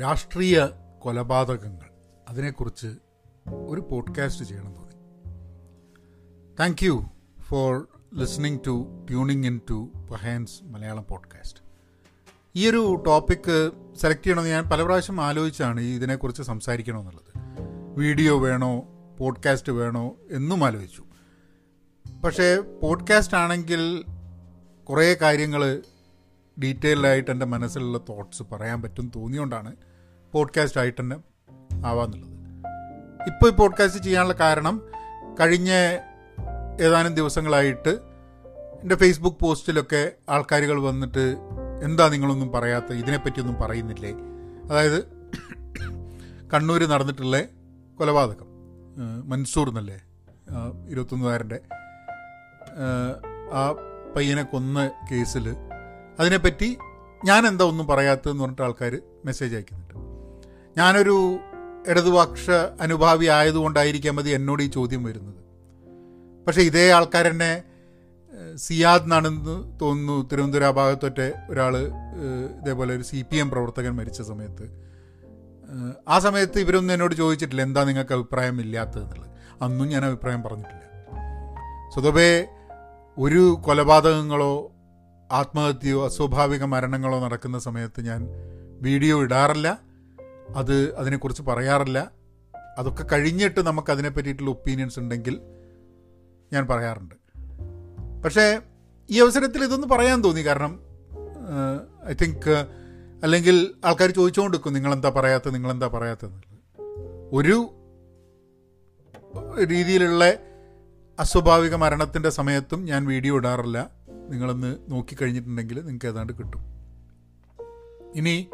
രാഷ്ട്രീയ കൊലപാതകങ്ങൾ. അതിനെക്കുറിച്ച് ഒരു പോഡ്കാസ്റ്റ് ചെയ്യണം തോന്നി. Thank you for listening to tuning in to Pahayan's Malayalam podcast ഈ ഒരു ടോപ്പിക്ക് സെലക്ട് ചെയ്യണമെന്ന് ഞാൻ പല പ്രാവശ്യം ആലോചിച്ചാണ് ഇതിനെക്കുറിച്ച് സംസാരിക്കണമെന്നുള്ളത്. വീഡിയോ വേണോ പോഡ്കാസ്റ്റ് വേണോ എന്നും ആലോചിച്ചു. പക്ഷേ പോഡ്കാസ്റ്റ് ആണെങ്കിൽ കുറേ കാര്യങ്ങൾ ഡീറ്റെയിൽഡായിട്ട് എന്റെ മനസ്സിലുള്ള തോട്ട്സ് പറയാൻ പറ്റും തോന്നിയോണ്ടാണ് പോഡ്കാസ്റ്റ് ആയിട്ട് തന്നെ ആവാന്നുള്ളത്. ഇപ്പോൾ ഈ പോഡ്കാസ്റ്റ് ചെയ്യാനുള്ള കാരണം കഴിഞ്ഞ ഏതാനും ദിവസങ്ങളായിട്ട് എന്റെ ഫേസ്ബുക്ക് പോസ്റ്റിലൊക്കെ ആൾക്കാരുകൾ വന്നിട്ട് എന്താ നിങ്ങളൊന്നും പറയാത്ത ഇതിനെപ്പറ്റിയൊന്നും പറയുന്നില്ലേ? അതായത് കണ്ണൂർ നടന്നിട്ടുള്ള കൊലപാതകം മൻസൂർ എന്നല്ലേ ഇരുപത്തൊന്നുകാരന്റെ ആ പയ്യനെ കൊന്ന കേസിൽ അതിനെപ്പറ്റി ഞാൻ എന്താ ഒന്നും പറയാത്തതെന്ന് പറഞ്ഞിട്ട് ആൾക്കാർ മെസ്സേജ് അയക്കുന്നുണ്ട്. ഞാനൊരു ഇടതുപക്ഷ അനുഭാവി ആയതുകൊണ്ടായിരിക്കാം മതി എന്നോട് ഈ ചോദ്യം വരുന്നത്. പക്ഷേ ഇതേ ആൾക്കാരെന്നെ സിയാദ് എന്നാണെന്ന് തോന്നുന്നു തിരുവനന്തപുരം ഭാഗത്തൊറ്റ ഒരാൾ ഇതേപോലെ ഒരു സി പി എം പ്രവർത്തകൻ മരിച്ച സമയത്ത്. ആ സമയത്ത് ഇവരൊന്നും എന്നോട് ചോദിച്ചിട്ടില്ല എന്താ നിങ്ങൾക്ക് അഭിപ്രായം ഇല്ലാത്തതെന്നുള്ളത് അന്നും ഞാൻ അഭിപ്രായം പറഞ്ഞിട്ടില്ല. സ്വതവേ ഒരു കൊലപാതകങ്ങളോ ആത്മഹത്യയോ അസ്വാഭാവിക മരണങ്ങളോ നടക്കുന്ന സമയത്ത് ഞാൻ വീഡിയോ ഇടാറില്ല. അത് അതിനെക്കുറിച്ച് പറയാറില്ല. അതൊക്കെ കഴിഞ്ഞിട്ട് നമുക്ക് അതിനെ പറ്റിയിട്ടുള്ള ഒപ്പീനിയൻസ് ഉണ്ടെങ്കിൽ ഞാൻ പറയാറുണ്ട്. പക്ഷേ ഈ അവസരത്തിൽ ഇതൊന്ന് പറയാൻ തോന്നി. കാരണം ഐ തിങ്ക് അല്ലെങ്കിൽ ആൾക്കാർ ചോദിച്ചുകൊണ്ടിരിക്കും നിങ്ങളെന്താ പറയാത്തത്? നിങ്ങളെന്താ പറയാത്തത്? ഒരു രീതിയിലുള്ള അസ്വാഭാവിക മരണത്തിന്റെ സമയത്തും ഞാൻ വീഡിയോ ഇടാറില്ല. നിങ്ങളൊന്ന് നോക്കിക്കഴിഞ്ഞിട്ടുണ്ടെങ്കിൽ നിങ്ങൾക്ക് ഏതാണ്ട് കിട്ടും. ഇനി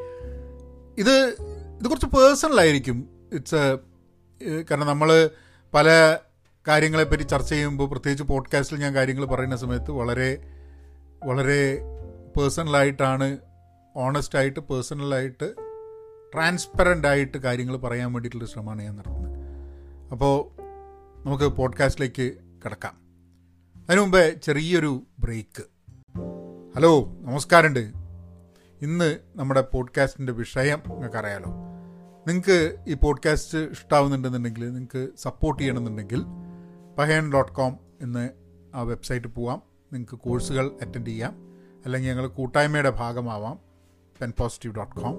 ഇത് ഇത് കുറച്ച് പേഴ്സണൽ ആയിരിക്കും. ഇറ്റ്സ് കാരണം നമ്മൾ പല കാര്യങ്ങളെപ്പറ്റി ചർച്ച ചെയ്യുമ്പോൾ പ്രത്യേകിച്ച് പോഡ്കാസ്റ്റിൽ ഞാൻ കാര്യങ്ങൾ പറയുന്ന സമയത്ത് വളരെ വളരെ പേഴ്സണലായിട്ടാണ് ഓണസ്റ്റായിട്ട് പേഴ്സണലായിട്ട് ട്രാൻസ്പെറന്റ് ആയിട്ട് കാര്യങ്ങൾ പറയാൻ വേണ്ടിയിട്ടുള്ള ശ്രമമാണ് ഞാൻ നടത്തുന്നത്. അപ്പോൾ നമുക്ക് പോഡ്കാസ്റ്റിലേക്ക് കിടക്കാം. അതിനു മുമ്പേ ചെറിയൊരു ബ്രേക്ക് ഹലോ നമസ്കാരമുണ്ട്. ഇന്ന് നമ്മുടെ പോഡ്കാസ്റ്റിന്റെ വിഷയം നിങ്ങൾക്ക് അറിയാലോ നിങ്ങൾക്ക് ഈ പോഡ്കാസ്റ്റ് ഇഷ്ടാവുന്നുണ്ടെന്നുണ്ടെങ്കിൽ നിങ്ങൾക്ക് സപ്പോർട്ട് ചെയ്യണമെന്നുണ്ടെങ്കിൽ പഹയൻ ഡോട്ട് കോം എന്ന് ആ വെബ്സൈറ്റ് പോവാം. നിങ്ങൾക്ക് കോഴ്സുകൾ അറ്റൻഡ് ചെയ്യാം. അല്ലെങ്കിൽ ഞങ്ങൾ കൂട്ടായ്മയുടെ ഭാഗമാവാം. പെൻ പോസിറ്റീവ് ഡോട്ട് കോം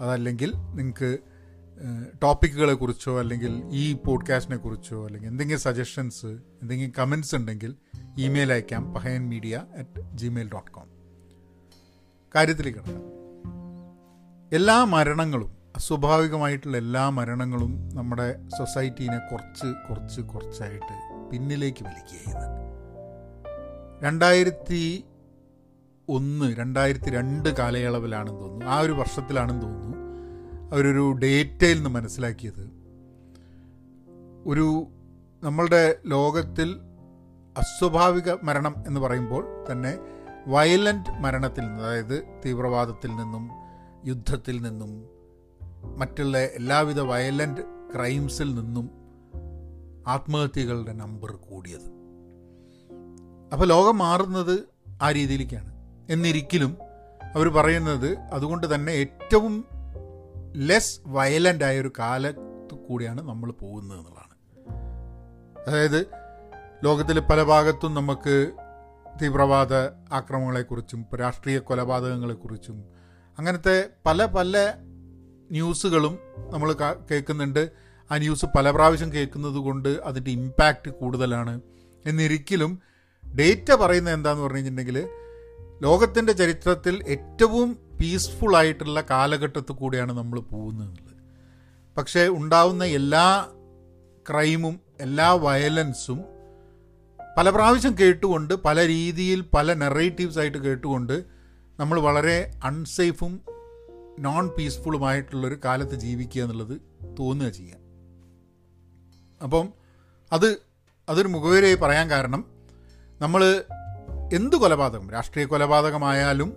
അതല്ലെങ്കിൽ നിങ്ങൾക്ക് ടോപ്പിക്കുകളെ കുറിച്ചോ അല്ലെങ്കിൽ ഈ പോഡ്കാസ്റ്റിനെ കുറിച്ചോ അല്ലെങ്കിൽ എന്തെങ്കിലും സജഷൻസ് എന്തെങ്കിലും കമൻസ് ഉണ്ടെങ്കിൽ ഇമെയിൽ അയക്കാം. Pahayan media at gmail dot com കാര്യത്തിലേക്ക് എല്ലാ മരണങ്ങളും അസ്വാഭാവികമായിട്ടുള്ള എല്ലാ മരണങ്ങളും നമ്മുടെ സൊസൈറ്റീനെ കുറച്ച് കുറച്ച് കുറച്ചായിട്ട് പിന്നിലേക്ക് വലിക്കുകയാണ്. രണ്ടായിരത്തി ഒന്ന് രണ്ടായിരത്തി രണ്ട് കാലയളവിലാണെന്ന് തോന്നുന്നു. ആ ഒരു വർഷത്തിലാണെന്ന് തോന്നുന്നു. അവരൊരു ഡേറ്റയിൽ നിന്ന് മനസ്സിലാക്കിയത് ഒരു നമ്മളുടെ ലോകത്തിൽ അസ്വാഭാവിക മരണം എന്ന് പറയുമ്പോൾ തന്നെ വയലന്റ് മരണത്തിൽ നിന്ന് അതായത് തീവ്രവാദത്തിൽ നിന്നും യുദ്ധത്തിൽ നിന്നും മറ്റുള്ള എല്ലാവിധ വയലന്റ് ക്രൈംസിൽ നിന്നും ആത്മഹത്യകളുടെ നമ്പർ കൂടിയത്. അപ്പോൾ ലോകം മാറുന്നത് ആ രീതിയിലേക്കാണ്. എന്നിരിക്കലും അവർ പറയുന്നത് അതുകൊണ്ട് തന്നെ ഏറ്റവും ലെസ് വയലന്റ് ആയ ഒരു കാലത്ത് കൂടിയാണ് നമ്മൾ പോകുന്നത് എന്നുള്ളതാണ്. അതായത് ലോകത്തിലെ പല ഭാഗത്തും നമുക്ക് തീവ്രവാദ ആക്രമണങ്ങളെക്കുറിച്ചും രാഷ്ട്രീയ കൊലപാതകങ്ങളെക്കുറിച്ചും അങ്ങനത്തെ പല പല ന്യൂസുകളും നമ്മൾ കേൾക്കുന്നുണ്ട്. ആ ന്യൂസ് പല പ്രാവശ്യം കേൾക്കുന്നത് കൊണ്ട് അതിന്റെ ഇമ്പാക്റ്റ് കൂടുതലാണ്. എന്നിരിക്കലും ഡേറ്റ പറയുന്നത് എന്താന്ന് പറഞ്ഞു കഴിഞ്ഞിട്ടുണ്ടെങ്കിൽ ലോകത്തിന്റെ ചരിത്രത്തിൽ ഏറ്റവും പീസ്ഫുൾ ആയിട്ടുള്ള കാലഘട്ടത്തിൽ കൂടെയാണ് നമ്മൾ പോകുന്നത് പക്ഷേ ഉണ്ടാവുന്ന എല്ലാ ക്രൈമും എല്ലാ വയലൻസും പല പ്രാവശ്യം കേട്ടുകൊണ്ട് പല രീതിയിൽ പല നെറേറ്റീവ്സ് ആയിട്ട് കേട്ടുകൊണ്ട് നമ്മൾ വളരെ അൺസേഫും നോൺ പീസ്ഫുള്ളുമായിട്ടുള്ളൊരു കാലത്ത് ജീവിക്കുക എന്നുള്ളത് തോന്നുക ചെയ്യുക അപ്പം അത് അതൊരു മുഖവരയായി പറയാൻ കാരണം നമ്മൾ എന്ത് കൊലപാതകം രാഷ്ട്രീയ കൊലപാതകമായാലും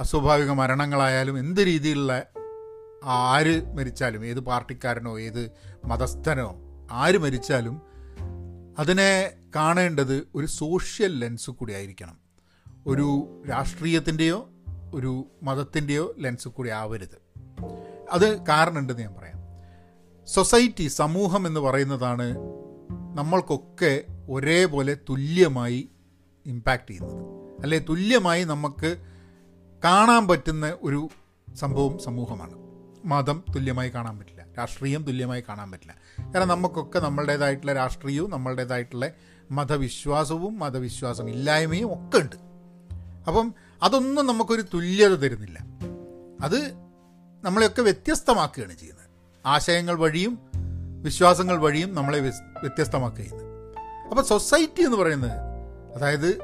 അസ്വാഭാവിക മരണങ്ങളായാലും എന്ത് രീതിയിലുള്ള ആര് മരിച്ചാലും ഏത് പാർട്ടിക്കാരനോ ഏത് മതസ്ഥനോ ആര് മരിച്ചാലും അതിനെ കാണേണ്ടത് ഒരു സോഷ്യൽ ലെൻസ് കൂടി ആയിരിക്കണം. ഒരു രാഷ്ട്രീയത്തിന്റെയോ ഒരു മതത്തിന്റെയോ ലെൻസ് കൂടി ആവരുത്. അത് കാരണമുണ്ടെന്ന് ഞാൻ പറയാം. സൊസൈറ്റി സമൂഹം എന്ന് പറയുന്നതാണ് നമ്മൾക്കൊക്കെ ഒരേപോലെ തുല്യമായി ഇമ്പാക്റ്റ് ചെയ്യുന്നത്. അല്ലെ തുല്യമായി നമുക്ക് കാണാൻ പറ്റുന്ന ഒരു സംഭവം സമൂഹമാണ്. മതം തുല്യമായി കാണാൻ പറ്റില്ല. രാഷ്ട്രീയം തുല്യമായി കാണാൻ പറ്റില്ല. കാരണം നമുക്കൊക്കെ നമ്മളുടേതായിട്ടുള്ള രാഷ്ട്രീയവും നമ്മളുടേതായിട്ടുള്ള മതവിശ്വാസവും മതവിശ്വാസം ഇല്ലായ്മയും ഒക്കെ ഉണ്ട്. അപ്പം അതൊന്നും നമുക്കൊരു തുല്യത തരുന്നില്ല. അത് നമ്മളെയൊക്കെ വ്യത്യസ്തമാക്കുകയാണ് ചെയ്യുന്നത്. ആശയങ്ങൾ വഴിയും വിശ്വാസങ്ങൾ വഴിയും നമ്മളെ വ്യത്യസ്തമാക്കുകയാണ്. അപ്പോൾ സൊസൈറ്റി എന്ന് പറയുന്നത് അതായത്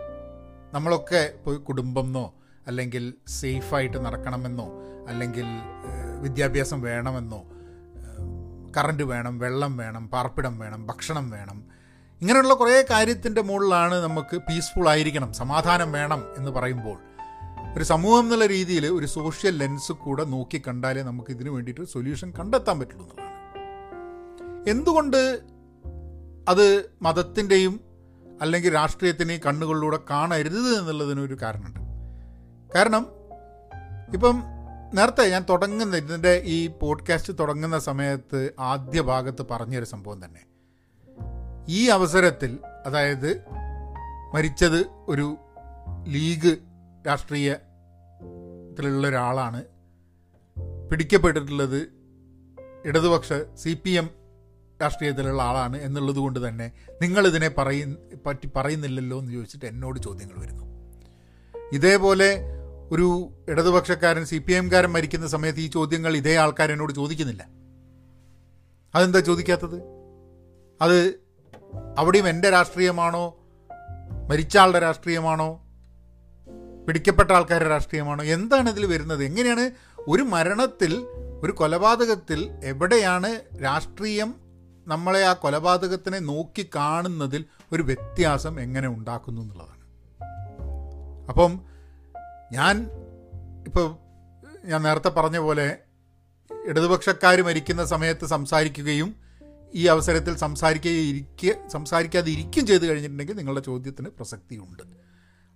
നമ്മളൊക്കെ പോയി കുടുംബമെന്നോ അല്ലെങ്കിൽ സേഫായിട്ട് നടക്കണമെന്നോ അല്ലെങ്കിൽ വിദ്യാഭ്യാസം വേണമെന്നോ കറണ്ട് വേണം വെള്ളം വേണം പാർപ്പിടം വേണം ഭക്ഷണം വേണം ഇങ്ങനെയുള്ള കുറേ കാര്യത്തിന്റെ മുകളിലാണ് നമുക്ക് പീസ്ഫുൾ ആയിരിക്കണം സമാധാനം വേണം എന്ന് പറയുമ്പോൾ ഒരു സമൂഹം എന്നുള്ള രീതിയിൽ ഒരു സോഷ്യൽ ലെൻസ് കൂടെ നോക്കി കണ്ടാലേ നമുക്ക് ഇതിനു വേണ്ടിയിട്ട് സൊല്യൂഷൻ കണ്ടെത്താൻ പറ്റുള്ളൂ എന്തുകൊണ്ട് അത് മതത്തിന്റെയും അല്ലെങ്കിൽ രാഷ്ട്രീയത്തിനെയും കണ്ണുകളിലൂടെ കാണരുത് എന്നുള്ളതിനൊരു കാരണമുണ്ട്. കാരണം ഇപ്പം നേരത്തെ ഞാൻ തുടങ്ങുന്ന ഇതിന്റെ ഈ പോഡ്കാസ്റ്റ് തുടങ്ങുന്ന സമയത്ത് ആദ്യ ഭാഗത്ത് പറഞ്ഞൊരു സംഭവം തന്നെ. ഈ അവസരത്തിൽ അതായത് മരിച്ചത് ഒരു ലീഗ് രാഷ്ട്രീയത്തിലുള്ള ഒരാളാണ് പിടിക്കപ്പെട്ടിട്ടുള്ളത് ഇടതുപക്ഷ സി പി എം രാഷ്ട്രീയത്തിലുള്ള ആളാണ് എന്നുള്ളത് കൊണ്ട് തന്നെ നിങ്ങളിതിനെ പറയ പറ്റി പറയുന്നില്ലല്ലോ എന്ന് ചോദിച്ചിട്ട് എന്നോട് ചോദ്യങ്ങൾ വരുന്നു. ഇതേപോലെ ഒരു ഇടതുപക്ഷക്കാരൻ സി പി എംകാരൻ മരിക്കുന്ന സമയത്ത് ഈ ചോദ്യങ്ങൾ ഇതേ ആൾക്കാർ എന്നോട് ചോദിക്കുന്നില്ല. അതെന്താ ചോദിക്കാത്തത്? അത് അവിടെയും എന്റെ രാഷ്ട്രീയമാണോ? മരിച്ച ആളുടെ രാഷ്ട്രീയമാണോ? പിടിക്കപ്പെട്ട ആൾക്കാരുടെ രാഷ്ട്രീയമാണോ? എന്താണ് ഇതിൽ വരുന്നത്? എങ്ങനെയാണ് ഒരു മരണത്തിൽ ഒരു കൊലപാതകത്തിൽ എവിടെയാണ് രാഷ്ട്രീയം നമ്മളെ ആ കൊലപാതകത്തിനെ നോക്കി കാണുന്നതിൽ ഒരു വ്യത്യാസം എങ്ങനെ ഉണ്ടാക്കുന്നു എന്നുള്ളതാണ്. അപ്പം ഞാൻ ഇപ്പോൾ ഞാൻ നേരത്തെ പറഞ്ഞ പോലെ ഇടതുപക്ഷക്കാർ മരിക്കുന്ന സമയത്ത് സംസാരിക്കുകയും ഈ അവസരത്തിൽ സംസാരിക്കുക ഇരിക്കുക സംസാരിക്കാതിരിക്കുകയും ചെയ്തു കഴിഞ്ഞിട്ടുണ്ടെങ്കിൽ നിങ്ങളുടെ ചോദ്യത്തിന് പ്രസക്തിയുണ്ട്.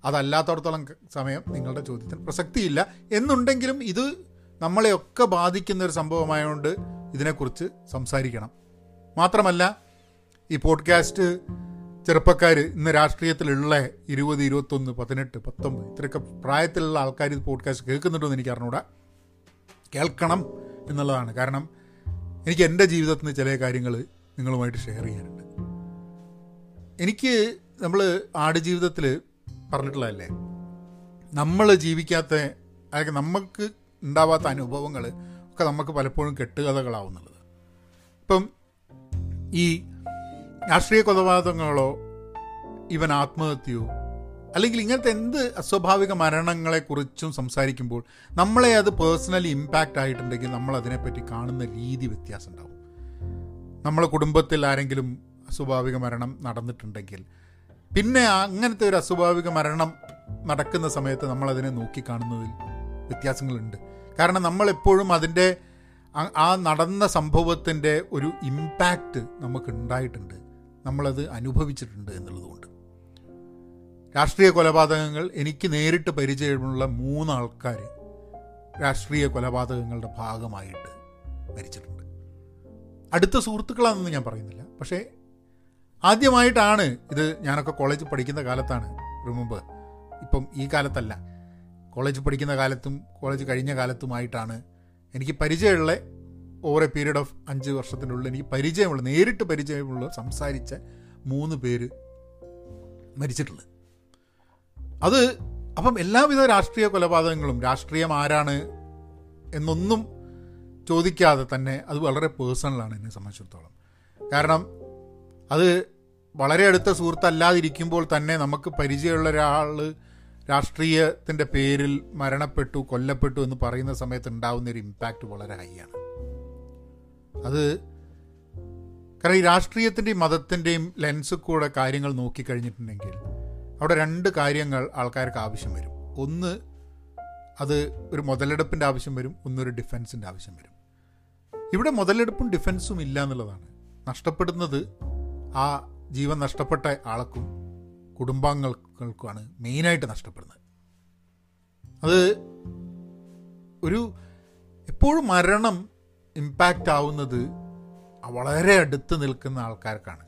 അതല്ലാത്തടത്തോളം സമയം നിങ്ങളുടെ ചോദ്യത്തിന് പ്രസക്തിയില്ല. എന്നുണ്ടെങ്കിലും ഇത് നമ്മളെയൊക്കെ ബാധിക്കുന്ന ഒരു സംഭവമായതുകൊണ്ട് ഇതിനെക്കുറിച്ച് സംസാരിക്കണം. മാത്രമല്ല ഈ പോഡ്കാസ്റ്റ് ചെറുപ്പക്കാർ ഇന്ന് രാഷ്ട്രീയത്തിലുള്ള ഇരുപത് ഇരുപത്തൊന്ന് പതിനെട്ട് പത്തൊമ്പത് ഇത്രയൊക്കെ പ്രായത്തിലുള്ള ആൾക്കാർ ഇത് പോഡ്കാസ്റ്റ് കേൾക്കുന്നുണ്ടോ എന്ന് എനിക്ക് അറിഞ്ഞൂടാ കേൾക്കണം എന്നുള്ളതാണ്. കാരണം എനിക്ക് എന്റെ ജീവിതത്തിൽ നിന്ന് ചില കാര്യങ്ങൾ നിങ്ങളുമായിട്ട് ഷെയർ ചെയ്യാനുണ്ട്. എനിക്ക് നമ്മൾ ആടുജീവിതത്തിൽ പറഞ്ഞിട്ടുള്ളതല്ലേ? നമ്മൾ ജീവിക്കാത്ത അല്ലെങ്കിൽ നമുക്ക് ഉണ്ടാവാത്ത അനുഭവങ്ങൾ ഒക്കെ നമുക്ക് പലപ്പോഴും കെട്ടുകഥകളാവുന്നുള്ളത്. ഇപ്പം ഈ രാഷ്ട്രീയ കൊലപാതകങ്ങളോ ഇവൻ ആത്മഹത്യയോ അല്ലെങ്കിൽ ഇങ്ങനത്തെ എന്ത് അസ്വാഭാവിക മരണങ്ങളെക്കുറിച്ചും സംസാരിക്കുമ്പോൾ നമ്മളെ അത് പേഴ്സണലി ഇമ്പാക്റ്റ് ആയിട്ടുണ്ടെങ്കിൽ നമ്മൾ അതിനെപ്പറ്റി കാണുന്ന രീതി വ്യത്യാസം ഉണ്ടാവും. നമ്മളെ കുടുംബത്തിൽ ആരെങ്കിലും അസ്വാഭാവിക മരണം നടന്നിട്ടുണ്ടെങ്കിൽ പിന്നെ അങ്ങനത്തെ ഒരു അസ്വാഭാവിക മരണം നടക്കുന്ന സമയത്ത് നമ്മളതിനെ നോക്കിക്കാണുന്നതിൽ വ്യത്യാസങ്ങളുണ്ട്. കാരണം നമ്മളെപ്പോഴും അതിന്റെ ആ നടന്ന സംഭവത്തിന്റെ ഒരു ഇമ്പാക്റ്റ് നമുക്ക് ഉണ്ടായിട്ടുണ്ട് നമ്മളത് അനുഭവിച്ചിട്ടുണ്ട് എന്നുള്ളതുകൊണ്ട്. രാഷ്ട്രീയ കൊലപാതകങ്ങൾ എനിക്ക് നേരിട്ട് പരിചയമുള്ള മൂന്ന് ആൾക്കാർ രാഷ്ട്രീയ കൊലപാതകങ്ങളുടെ ഭാഗമായിട്ട് മരിച്ചിട്ടുണ്ട്. അടുത്ത സുഹൃത്തുക്കളാണെന്ന് ഞാൻ പറയുന്നില്ല. പക്ഷേ ആദ്യമായിട്ടാണ് ഇത് ഞാനൊക്കെ കോളേജിൽ പഠിക്കുന്ന കാലത്താണ് റിമുമ്പ് ഇപ്പം ഈ കാലത്തല്ല. കോളേജ് പഠിക്കുന്ന കാലത്തും കോളേജ് കഴിഞ്ഞ കാലത്തുമായിട്ടാണ് എനിക്ക് പരിചയമുള്ള ഓവർ എ പീരീഡ് ഓഫ് അഞ്ച് വർഷത്തിനുള്ളിൽ എനിക്ക് പരിചയമുള്ള നേരിട്ട് പരിചയമുള്ള സംസാരിച്ച മൂന്ന് പേര് മരിച്ചിട്ടുള്ളത്. അത് അപ്പം എല്ലാവിധ രാഷ്ട്രീയ കൊലപാതകങ്ങളും രാഷ്ട്രീയം ആരാണ് എന്നൊന്നും ചോദിക്കാതെ തന്നെ അത് വളരെ പേഴ്സണലാണ് എന്നെ സംബന്ധിച്ചിടത്തോളം. കാരണം അത് വളരെ അടുത്ത സുഹൃത്തല്ലാതിരിക്കുമ്പോൾ തന്നെ നമുക്ക് പരിചയമുള്ള ഒരാൾ രാഷ്ട്രീയത്തിന്റെ പേരിൽ മരണപ്പെട്ടു കൊല്ലപ്പെട്ടു എന്ന് പറയുന്ന സമയത്ത് ഉണ്ടാകുന്ന ഒരു ഇമ്പാക്റ്റ് വളരെ ഹൈ ആണ്. അത് കാരണം ഈ രാഷ്ട്രീയത്തിന്റെയും മതത്തിന്റെയും ലെൻസ് കൂടെ കാര്യങ്ങൾ നോക്കിക്കഴിഞ്ഞിട്ടുണ്ടെങ്കിൽ അവിടെ രണ്ട് കാര്യങ്ങൾ ആൾക്കാർക്ക് ആവശ്യം വരും. ഒന്ന് അത് ഒരു മുതലെടുപ്പിന്റെ ആവശ്യം വരും ഒന്നൊരു ഡിഫൻസിന്റെ ആവശ്യം വരും. ഇവിടെ മുതലെടുപ്പും ഡിഫൻസും ഇല്ല എന്നുള്ളതാണ്. നഷ്ടപ്പെടുന്നത് ആ ജീവൻ നഷ്ടപ്പെട്ട ആൾക്കും കുടുംബാംഗങ്ങൾക്കുമാണ് മെയിനായിട്ട് നഷ്ടപ്പെടുന്നത്. അത് ഒരു എപ്പോഴും മരണം ഇമ്പാക്റ്റ് ആവുന്നത് വളരെ അടുത്ത് നിൽക്കുന്ന ആൾക്കാർക്കാണ്.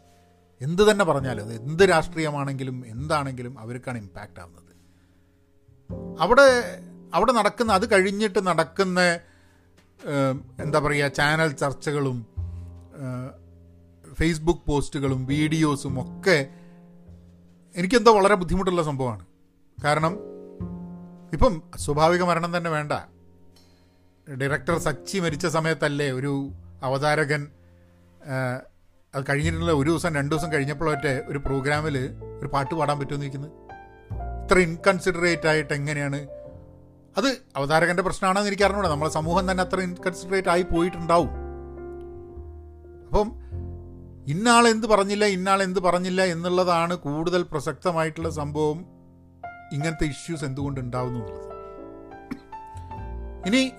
എന്ത് തന്നെ പറഞ്ഞാലും അത് എന്ത് രാഷ്ട്രീയമാണെങ്കിലും എന്താണെങ്കിലും അവർക്കാണ് ഇമ്പാക്റ്റ് ആവുന്നത്. അവിടെ അവിടെ നടക്കുന്ന അത് കഴിഞ്ഞിട്ട് നടക്കുന്ന എന്താ പറയുക ചാനൽ ചർച്ചകളും ഫേസ്ബുക്ക് പോസ്റ്റുകളും വീഡിയോസും ഒക്കെ എനിക്കെന്തോ വളരെ ബുദ്ധിമുട്ടുള്ള സംഭവമാണ്. കാരണം ഇപ്പം സ്വാഭാവിക മരണം തന്നെ വേണ്ട. ഡയറക്ടർ സച്ചി മരിച്ച സമയത്തല്ലേ ഒരു അവതാരകൻ അത് കഴിഞ്ഞിട്ടുള്ള ഒരു ദിവസം രണ്ട് ദിവസം കഴിഞ്ഞപ്പോഴൊക്കെ ഒരു പ്രോഗ്രാമിൽ ഒരു പാട്ട് പാടാൻ പറ്റുമെന്ന് ഇരിക്കുന്നത് ഇത്ര ഇൻകൺസിഡറേറ്റ് ആയിട്ട് എങ്ങനെയാണ്? അത് അവതാരകന്റെ പ്രശ്നമാണെന്ന് എനിക്ക് അറിഞ്ഞൂടാ. നമ്മളെ സമൂഹം തന്നെ അത്ര ഇൻകൺസിഡറേറ്റ് ആയി പോയിട്ടുണ്ടാവും. അപ്പം ഇന്നാൾ എന്ത് പറഞ്ഞില്ല ഇന്നാളെന്ത് പറഞ്ഞില്ല എന്നുള്ളതാണ് കൂടുതൽ പ്രസക്തമായിട്ടുള്ള സംഭവം. ഇങ്ങനത്തെ ഇഷ്യൂസ് എന്തുകൊണ്ട് ഉണ്ടാവുന്നു എന്നുള്ളത്. ഇനി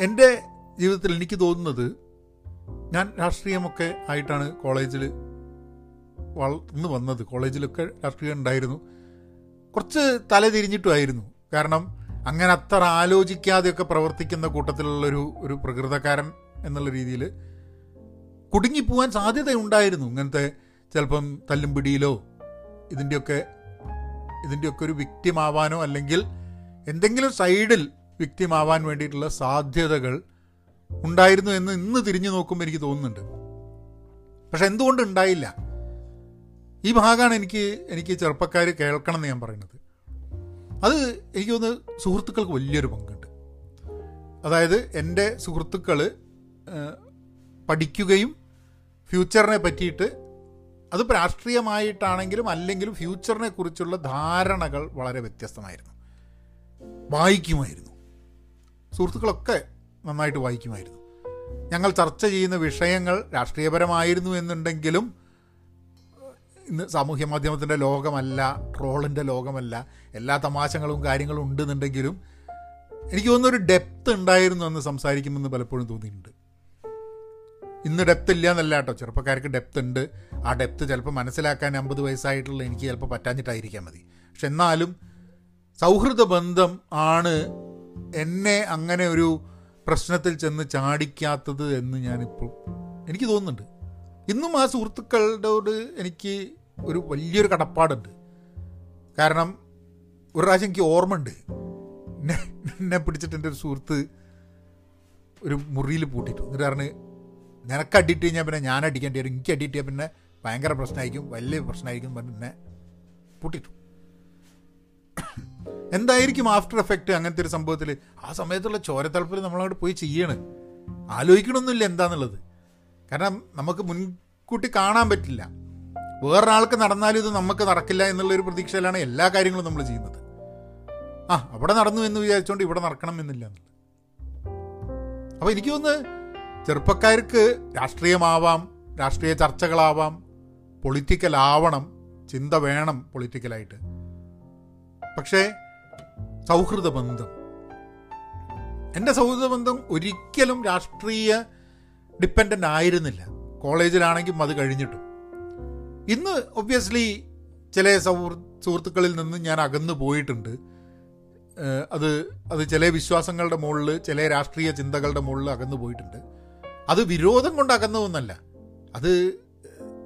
എന്റെ ജീവിതത്തിൽ എനിക്ക് തോന്നുന്നത് ഞാൻ രാഷ്ട്രീയമൊക്കെ ആയിട്ടാണ് കോളേജിൽ വളർന്നു വന്നത്. കോളേജിലൊക്കെ രാഷ്ട്രീയം ഉണ്ടായിരുന്നു. കുറച്ച് തല തിരിഞ്ഞിട്ടുമായിരുന്നു കാരണം അങ്ങനെ അത്ര ആലോചിക്കാതെയൊക്കെ പ്രവർത്തിക്കുന്ന കൂട്ടത്തിലുള്ളൊരു ഒരു പ്രകൃതക്കാരൻ എന്നുള്ള രീതിയിൽ കുടുങ്ങിപ്പോവാൻ സാധ്യതയുണ്ടായിരുന്നു. ഇങ്ങനത്തെ ചിലപ്പം തല്ലും പിടിയിലോ ഇതിന്റെയൊക്കെ ഇതിന്റെയൊക്കെ ഒരു വിക്റ്റിമാവാനോ അല്ലെങ്കിൽ എന്തെങ്കിലും സൈഡിൽ വിക്റ്റിമാവാൻ വേണ്ടിയിട്ടുള്ള സാധ്യതകൾ ഉണ്ടായിരുന്നു എന്ന് ഇന്ന് തിരിഞ്ഞു നോക്കുമ്പോൾ എനിക്ക് തോന്നുന്നുണ്ട്. പക്ഷെ എന്തുകൊണ്ട് ഉണ്ടായില്ല? ഈ ഭാഗമാണ് എനിക്ക് എനിക്ക് ചെറുപ്പക്കാർ കേൾക്കണം എന്ന് ഞാൻ പറയുന്നത്. അത് എനിക്ക് തോന്നുന്നു സുഹൃത്തുക്കൾക്ക് വലിയൊരു പങ്കുണ്ട്. അതായത് എന്റെ സുഹൃത്തുക്കൾ പഠിക്കുകയും ഫ്യൂച്ചറിനെ പറ്റിയിട്ട് അത് രാഷ്ട്രീയമായിട്ടാണെങ്കിലും അല്ലെങ്കിലും ഫ്യൂച്ചറിനെ കുറിച്ചുള്ള ധാരണകൾ വളരെ വ്യത്യസ്തമായിരുന്നു. വായിക്കുമായിരുന്നു. സുഹൃത്തുക്കളൊക്കെ നന്നായിട്ട് വായിക്കുമായിരുന്നു. ഞങ്ങൾ ചർച്ച ചെയ്യുന്ന വിഷയങ്ങൾ രാഷ്ട്രീയപരമായിരുന്നു എന്നുണ്ടെങ്കിലും ഇന്ന് സാമൂഹ്യ മാധ്യമത്തിന്റെ ലോകമല്ല ട്രോളിന്റെ ലോകമല്ല എല്ലാ തമാശകളും കാര്യങ്ങളും ഉണ്ടെന്നുണ്ടെങ്കിലും എനിക്ക് തോന്നുന്നൊരു ഡെപ്ത് ഉണ്ടായിരുന്നു എന്ന് സംസാരിക്കുമെന്ന് പലപ്പോഴും തോന്നിയിട്ടുണ്ട്. ഇന്ന് ഡെപ്ത് ഇല്ല എന്നല്ല കേട്ടോ. ചെറുപ്പക്കാർക്ക് ഡെപ്ത് ഉണ്ട്. ആ ഡെപ്ത് ചിലപ്പോൾ മനസ്സിലാക്കാൻ അമ്പത് വയസ്സായിട്ടുള്ള എനിക്ക് ചിലപ്പോൾ പറ്റാഞ്ഞിട്ടായിരിക്കാൻ മതി. പക്ഷെ എന്നാലും സൗഹൃദ ബന്ധം ആണ് എന്നെ അങ്ങനെ ഒരു പ്രശ്നത്തിൽ ചെന്ന് ചാടിക്കാത്തത് എന്ന് ഞാനിപ്പോൾ എനിക്ക് തോന്നുന്നുണ്ട്. ഇന്നും ആ സുഹൃത്തുക്കളോട് എനിക്ക് ഒരു വലിയൊരു കടപ്പാടുണ്ട്. കാരണം ഒരു പ്രാവശ്യം എനിക്ക് ഓർമ്മയുണ്ട്. എന്നെ എന്നെ പിടിച്ചിട്ട് എന്റെ ഒരു സുഹൃത്ത് ഒരു മുറിയിൽ പൂട്ടിയിട്ടു എന്നിട്ട് പറഞ്ഞ് നിനക്ക് അഡിറ്റ് കഴിഞ്ഞാൽ പിന്നെ ഞാൻ അടിക്കേണ്ടി വരും. എനിക്ക് അഡിറ്റ് ചെയ്യാൻ പിന്നെ ഭയങ്കര പ്രശ്നമായിരിക്കും. വലിയ പ്രശ്നമായിരിക്കും പിന്നെ പൊട്ടിട്ടു എന്തായിരിക്കും ആഫ്റ്റർ എഫക്റ്റ് അങ്ങനത്തെ ഒരു സംഭവത്തിൽ ആ സമയത്തുള്ള ചോരത്തളപ്പിൽ നമ്മളങ്ങോട്ട് പോയി ചെയ്യണ്. ആലോചിക്കണമൊന്നുമില്ല എന്താന്നുള്ളത്. കാരണം നമുക്ക് മുൻകൂട്ടി കാണാൻ പറ്റില്ല. വേറൊരാൾക്ക് നടന്നാലും ഇത് നമുക്ക് നടക്കില്ല എന്നുള്ളൊരു പ്രതീക്ഷയിലാണ് എല്ലാ കാര്യങ്ങളും നമ്മൾ ചെയ്യുന്നത്. ആ അവിടെ നടന്നു എന്ന് വിചാരിച്ചുകൊണ്ട് ഇവിടെ നടക്കണം എന്നില്ല. എന്നുള്ളത് അപ്പോൾ എനിക്ക് ചെറുപ്പക്കാർക്ക് രാഷ്ട്രീയമാവാം രാഷ്ട്രീയ ചർച്ചകളാവാം പൊളിറ്റിക്കൽ ആവണം ചിന്ത വേണം പൊളിറ്റിക്കലായിട്ട് പക്ഷേ സൗഹൃദ ബന്ധം. എന്റെ സൗഹൃദ ബന്ധം ഒരിക്കലും രാഷ്ട്രീയ ഡിപ്പെൻഡന്റ് ആയിരുന്നില്ല. കോളേജിലാണെങ്കിലും അത് കഴിഞ്ഞിട്ടും. ഇന്ന് ഒബ്വിയസ്ലി ചില സൗഹൃ സുഹൃത്തുക്കളിൽ നിന്ന് ഞാൻ അകന്നു പോയിട്ടുണ്ട്. അത് അത് ചില വിശ്വാസങ്ങളുടെ മുകളിൽ ചില രാഷ്ട്രീയ ചിന്തകളുടെ മുകളിൽ അകന്നു പോയിട്ടുണ്ട്. അത് വിരോധം കൊണ്ടാക്കുന്ന ഒന്നല്ല അത്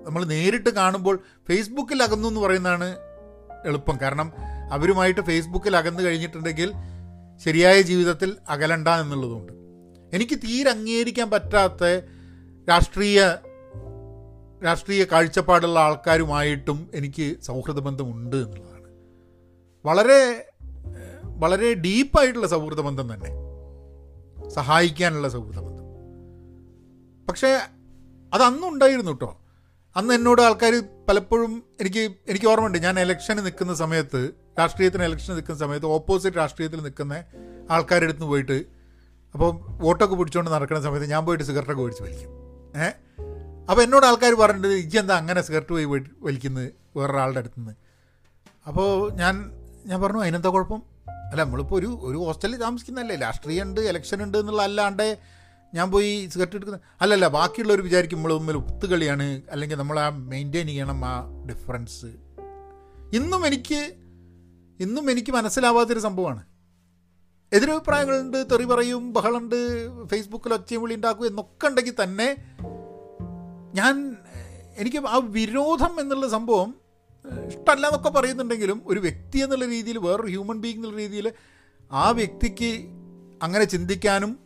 നമ്മൾ നേരിട്ട് കാണുമ്പോൾ ഫേസ്ബുക്കിൽ അകന്നു എന്ന് പറയുന്നതാണ് എളുപ്പം. കാരണം അവരുമായിട്ട് ഫേസ്ബുക്കിൽ അകന്നു കഴിഞ്ഞിട്ടുണ്ടെങ്കിൽ ശരിയായ ജീവിതത്തിൽ അകലണ്ട എന്നുള്ളതുകൊണ്ട്. എനിക്ക് തീരെ അംഗീകരിക്കാൻ പറ്റാത്ത രാഷ്ട്രീയ രാഷ്ട്രീയ കാഴ്ചപ്പാടുള്ള ആൾക്കാരുമായിട്ടും എനിക്ക് സൗഹൃദ ബന്ധമുണ്ട് എന്നുള്ളതാണ്. വളരെ വളരെ ഡീപ്പായിട്ടുള്ള സൗഹൃദ ബന്ധം തന്നെ. സഹായിക്കാനുള്ള സൗഹൃദ ബന്ധം. പക്ഷേ അത് അന്നുണ്ടായിരുന്നു കേട്ടോ അന്ന് എന്നോട് ആൾക്കാർ പലപ്പോഴും എനിക്ക് എനിക്ക് ഓർമ്മയുണ്ട്. ഞാൻ ഇലക്ഷന് നിൽക്കുന്ന സമയത്ത് രാഷ്ട്രീയത്തിന് ഇലക്ഷന് നിൽക്കുന്ന സമയത്ത് ഓപ്പോസിറ്റ് രാഷ്ട്രീയത്തിൽ നിൽക്കുന്ന ആൾക്കാരുടെ അടുത്ത് പോയിട്ട് അപ്പോൾ വോട്ടൊക്കെ പിടിച്ചുകൊണ്ട് നടക്കുന്ന സമയത്ത് ഞാൻ പോയിട്ട് സിഗരറ്റൊക്കെ മേടിച്ച് വലിക്കും. ഏഹ് അപ്പോൾ എന്നോട് ആൾക്കാർ പറഞ്ഞിട്ട് ഇജ്ജ് എന്താ അങ്ങനെ സിഗരറ്റ് പോയി വലിക്കുന്നത് വേറൊരാളുടെ അടുത്ത് നിന്ന് അപ്പോൾ ഞാൻ ഞാൻ പറഞ്ഞു അതിനെന്താ കുഴപ്പം? അല്ല നമ്മളിപ്പോൾ ഒരു ഒരു ഹോസ്റ്റലിൽ താമസിക്കുന്നതല്ലേ. രാഷ്ട്രീയം ഉണ്ട് ഇലക്ഷൻ ഉണ്ട് എന്നുള്ള അല്ലാണ്ട് ഞാൻ പോയി സിഗരറ്റ് എടുക്കുന്ന അല്ലല്ല ബാക്കിയുള്ളവർ വിചാരിക്കും നമ്മൾ തമ്മിൽ ഒത്തുകളിയാണ്. അല്ലെങ്കിൽ നമ്മൾ ആ മെയിന്റെയിൻ ചെയ്യണം ആ ഡിഫറൻസ് ഇന്നും എനിക്ക് ഇന്നും എനിക്ക് മനസ്സിലാവാത്തൊരു സംഭവമാണ്. എതിരഭിപ്രായങ്ങളുണ്ട് തെറി പറയും ബഹളുണ്ട് ഫേസ്ബുക്കിൽ ഒച്ചയും വിളി ഉണ്ടാക്കും എന്നൊക്കെ ഉണ്ടെങ്കിൽ തന്നെ ഞാൻ എനിക്ക് ആ വിരോധം എന്നുള്ള സംഭവം ഇഷ്ടമല്ല എന്നൊക്കെ പറയുന്നുണ്ടെങ്കിലും ഒരു വ്യക്തി എന്നുള്ള രീതിയിൽ വേറൊരു ഹ്യൂമൻ ബീങ് എന്നുള്ള രീതിയിൽ ആ വ്യക്തിക്ക് അങ്ങനെ ചിന്തിക്കാനും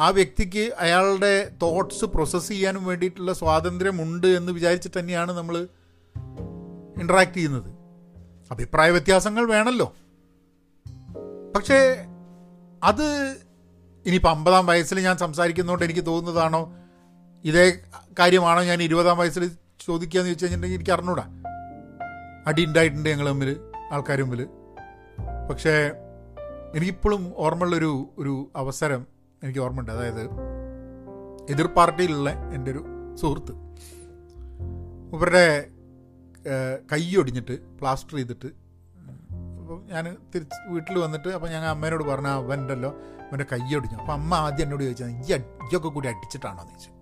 ആ വ്യക്തിക്ക് അയാളുടെ തോട്ട്സ് പ്രോസസ്സ് ചെയ്യാനും വേണ്ടിയിട്ടുള്ള സ്വാതന്ത്ര്യമുണ്ട് എന്ന് വിചാരിച്ചിട്ട് തന്നെയാണ് നമ്മൾ ഇൻട്രാക്ട് ചെയ്യുന്നത്. അഭിപ്രായ വ്യത്യാസങ്ങൾ വേണമല്ലോ പക്ഷേ അത് ഇനിയിപ്പോൾ അമ്പതാം വയസ്സിൽ ഞാൻ സംസാരിക്കുന്നതുകൊണ്ട് എനിക്ക് തോന്നുന്നതാണോ? ഇതേ കാര്യമാണോ ഞാൻ ഇരുപതാം വയസ്സിൽ ചോദിക്കുക എന്ന് ചോദിച്ചു കഴിഞ്ഞിട്ടുണ്ടെങ്കിൽ എനിക്ക് അറിഞ്ഞൂടാ. അടി ഉണ്ടായിട്ടുണ്ട് ഞങ്ങൾ തമ്മിൽ ആൾക്കാർ മുമ്പിൽ പക്ഷേ എനിക്കിപ്പോഴും ഓർമ്മയുള്ളൊരു ഒരു അവസരം എനിക്ക് ഓർമ്മയുണ്ട്. അതായത് എതിർ പാർട്ടിയിലുള്ള എന്റെ ഒരു സുഹൃത്ത്. ഇവരുടെ കൈ ഒടിഞ്ഞിട്ട് പ്ലാസ്റ്റർ ചെയ്തിട്ട് അപ്പം ഞാൻ തിരിച്ച് വീട്ടിൽ വന്നിട്ട് അപ്പം ഞാൻ അമ്മേനോട് പറഞ്ഞു അവന്റെല്ലോ അവന്റെ കൈ ഒടിഞ്ഞു. അപ്പം അമ്മ ആദ്യം എന്നോട് ചോദിച്ചത് ഈ അടിയൊക്കെ കൂടി അടിച്ചിട്ടാണോ? എന്ന് ചോദിച്ചു.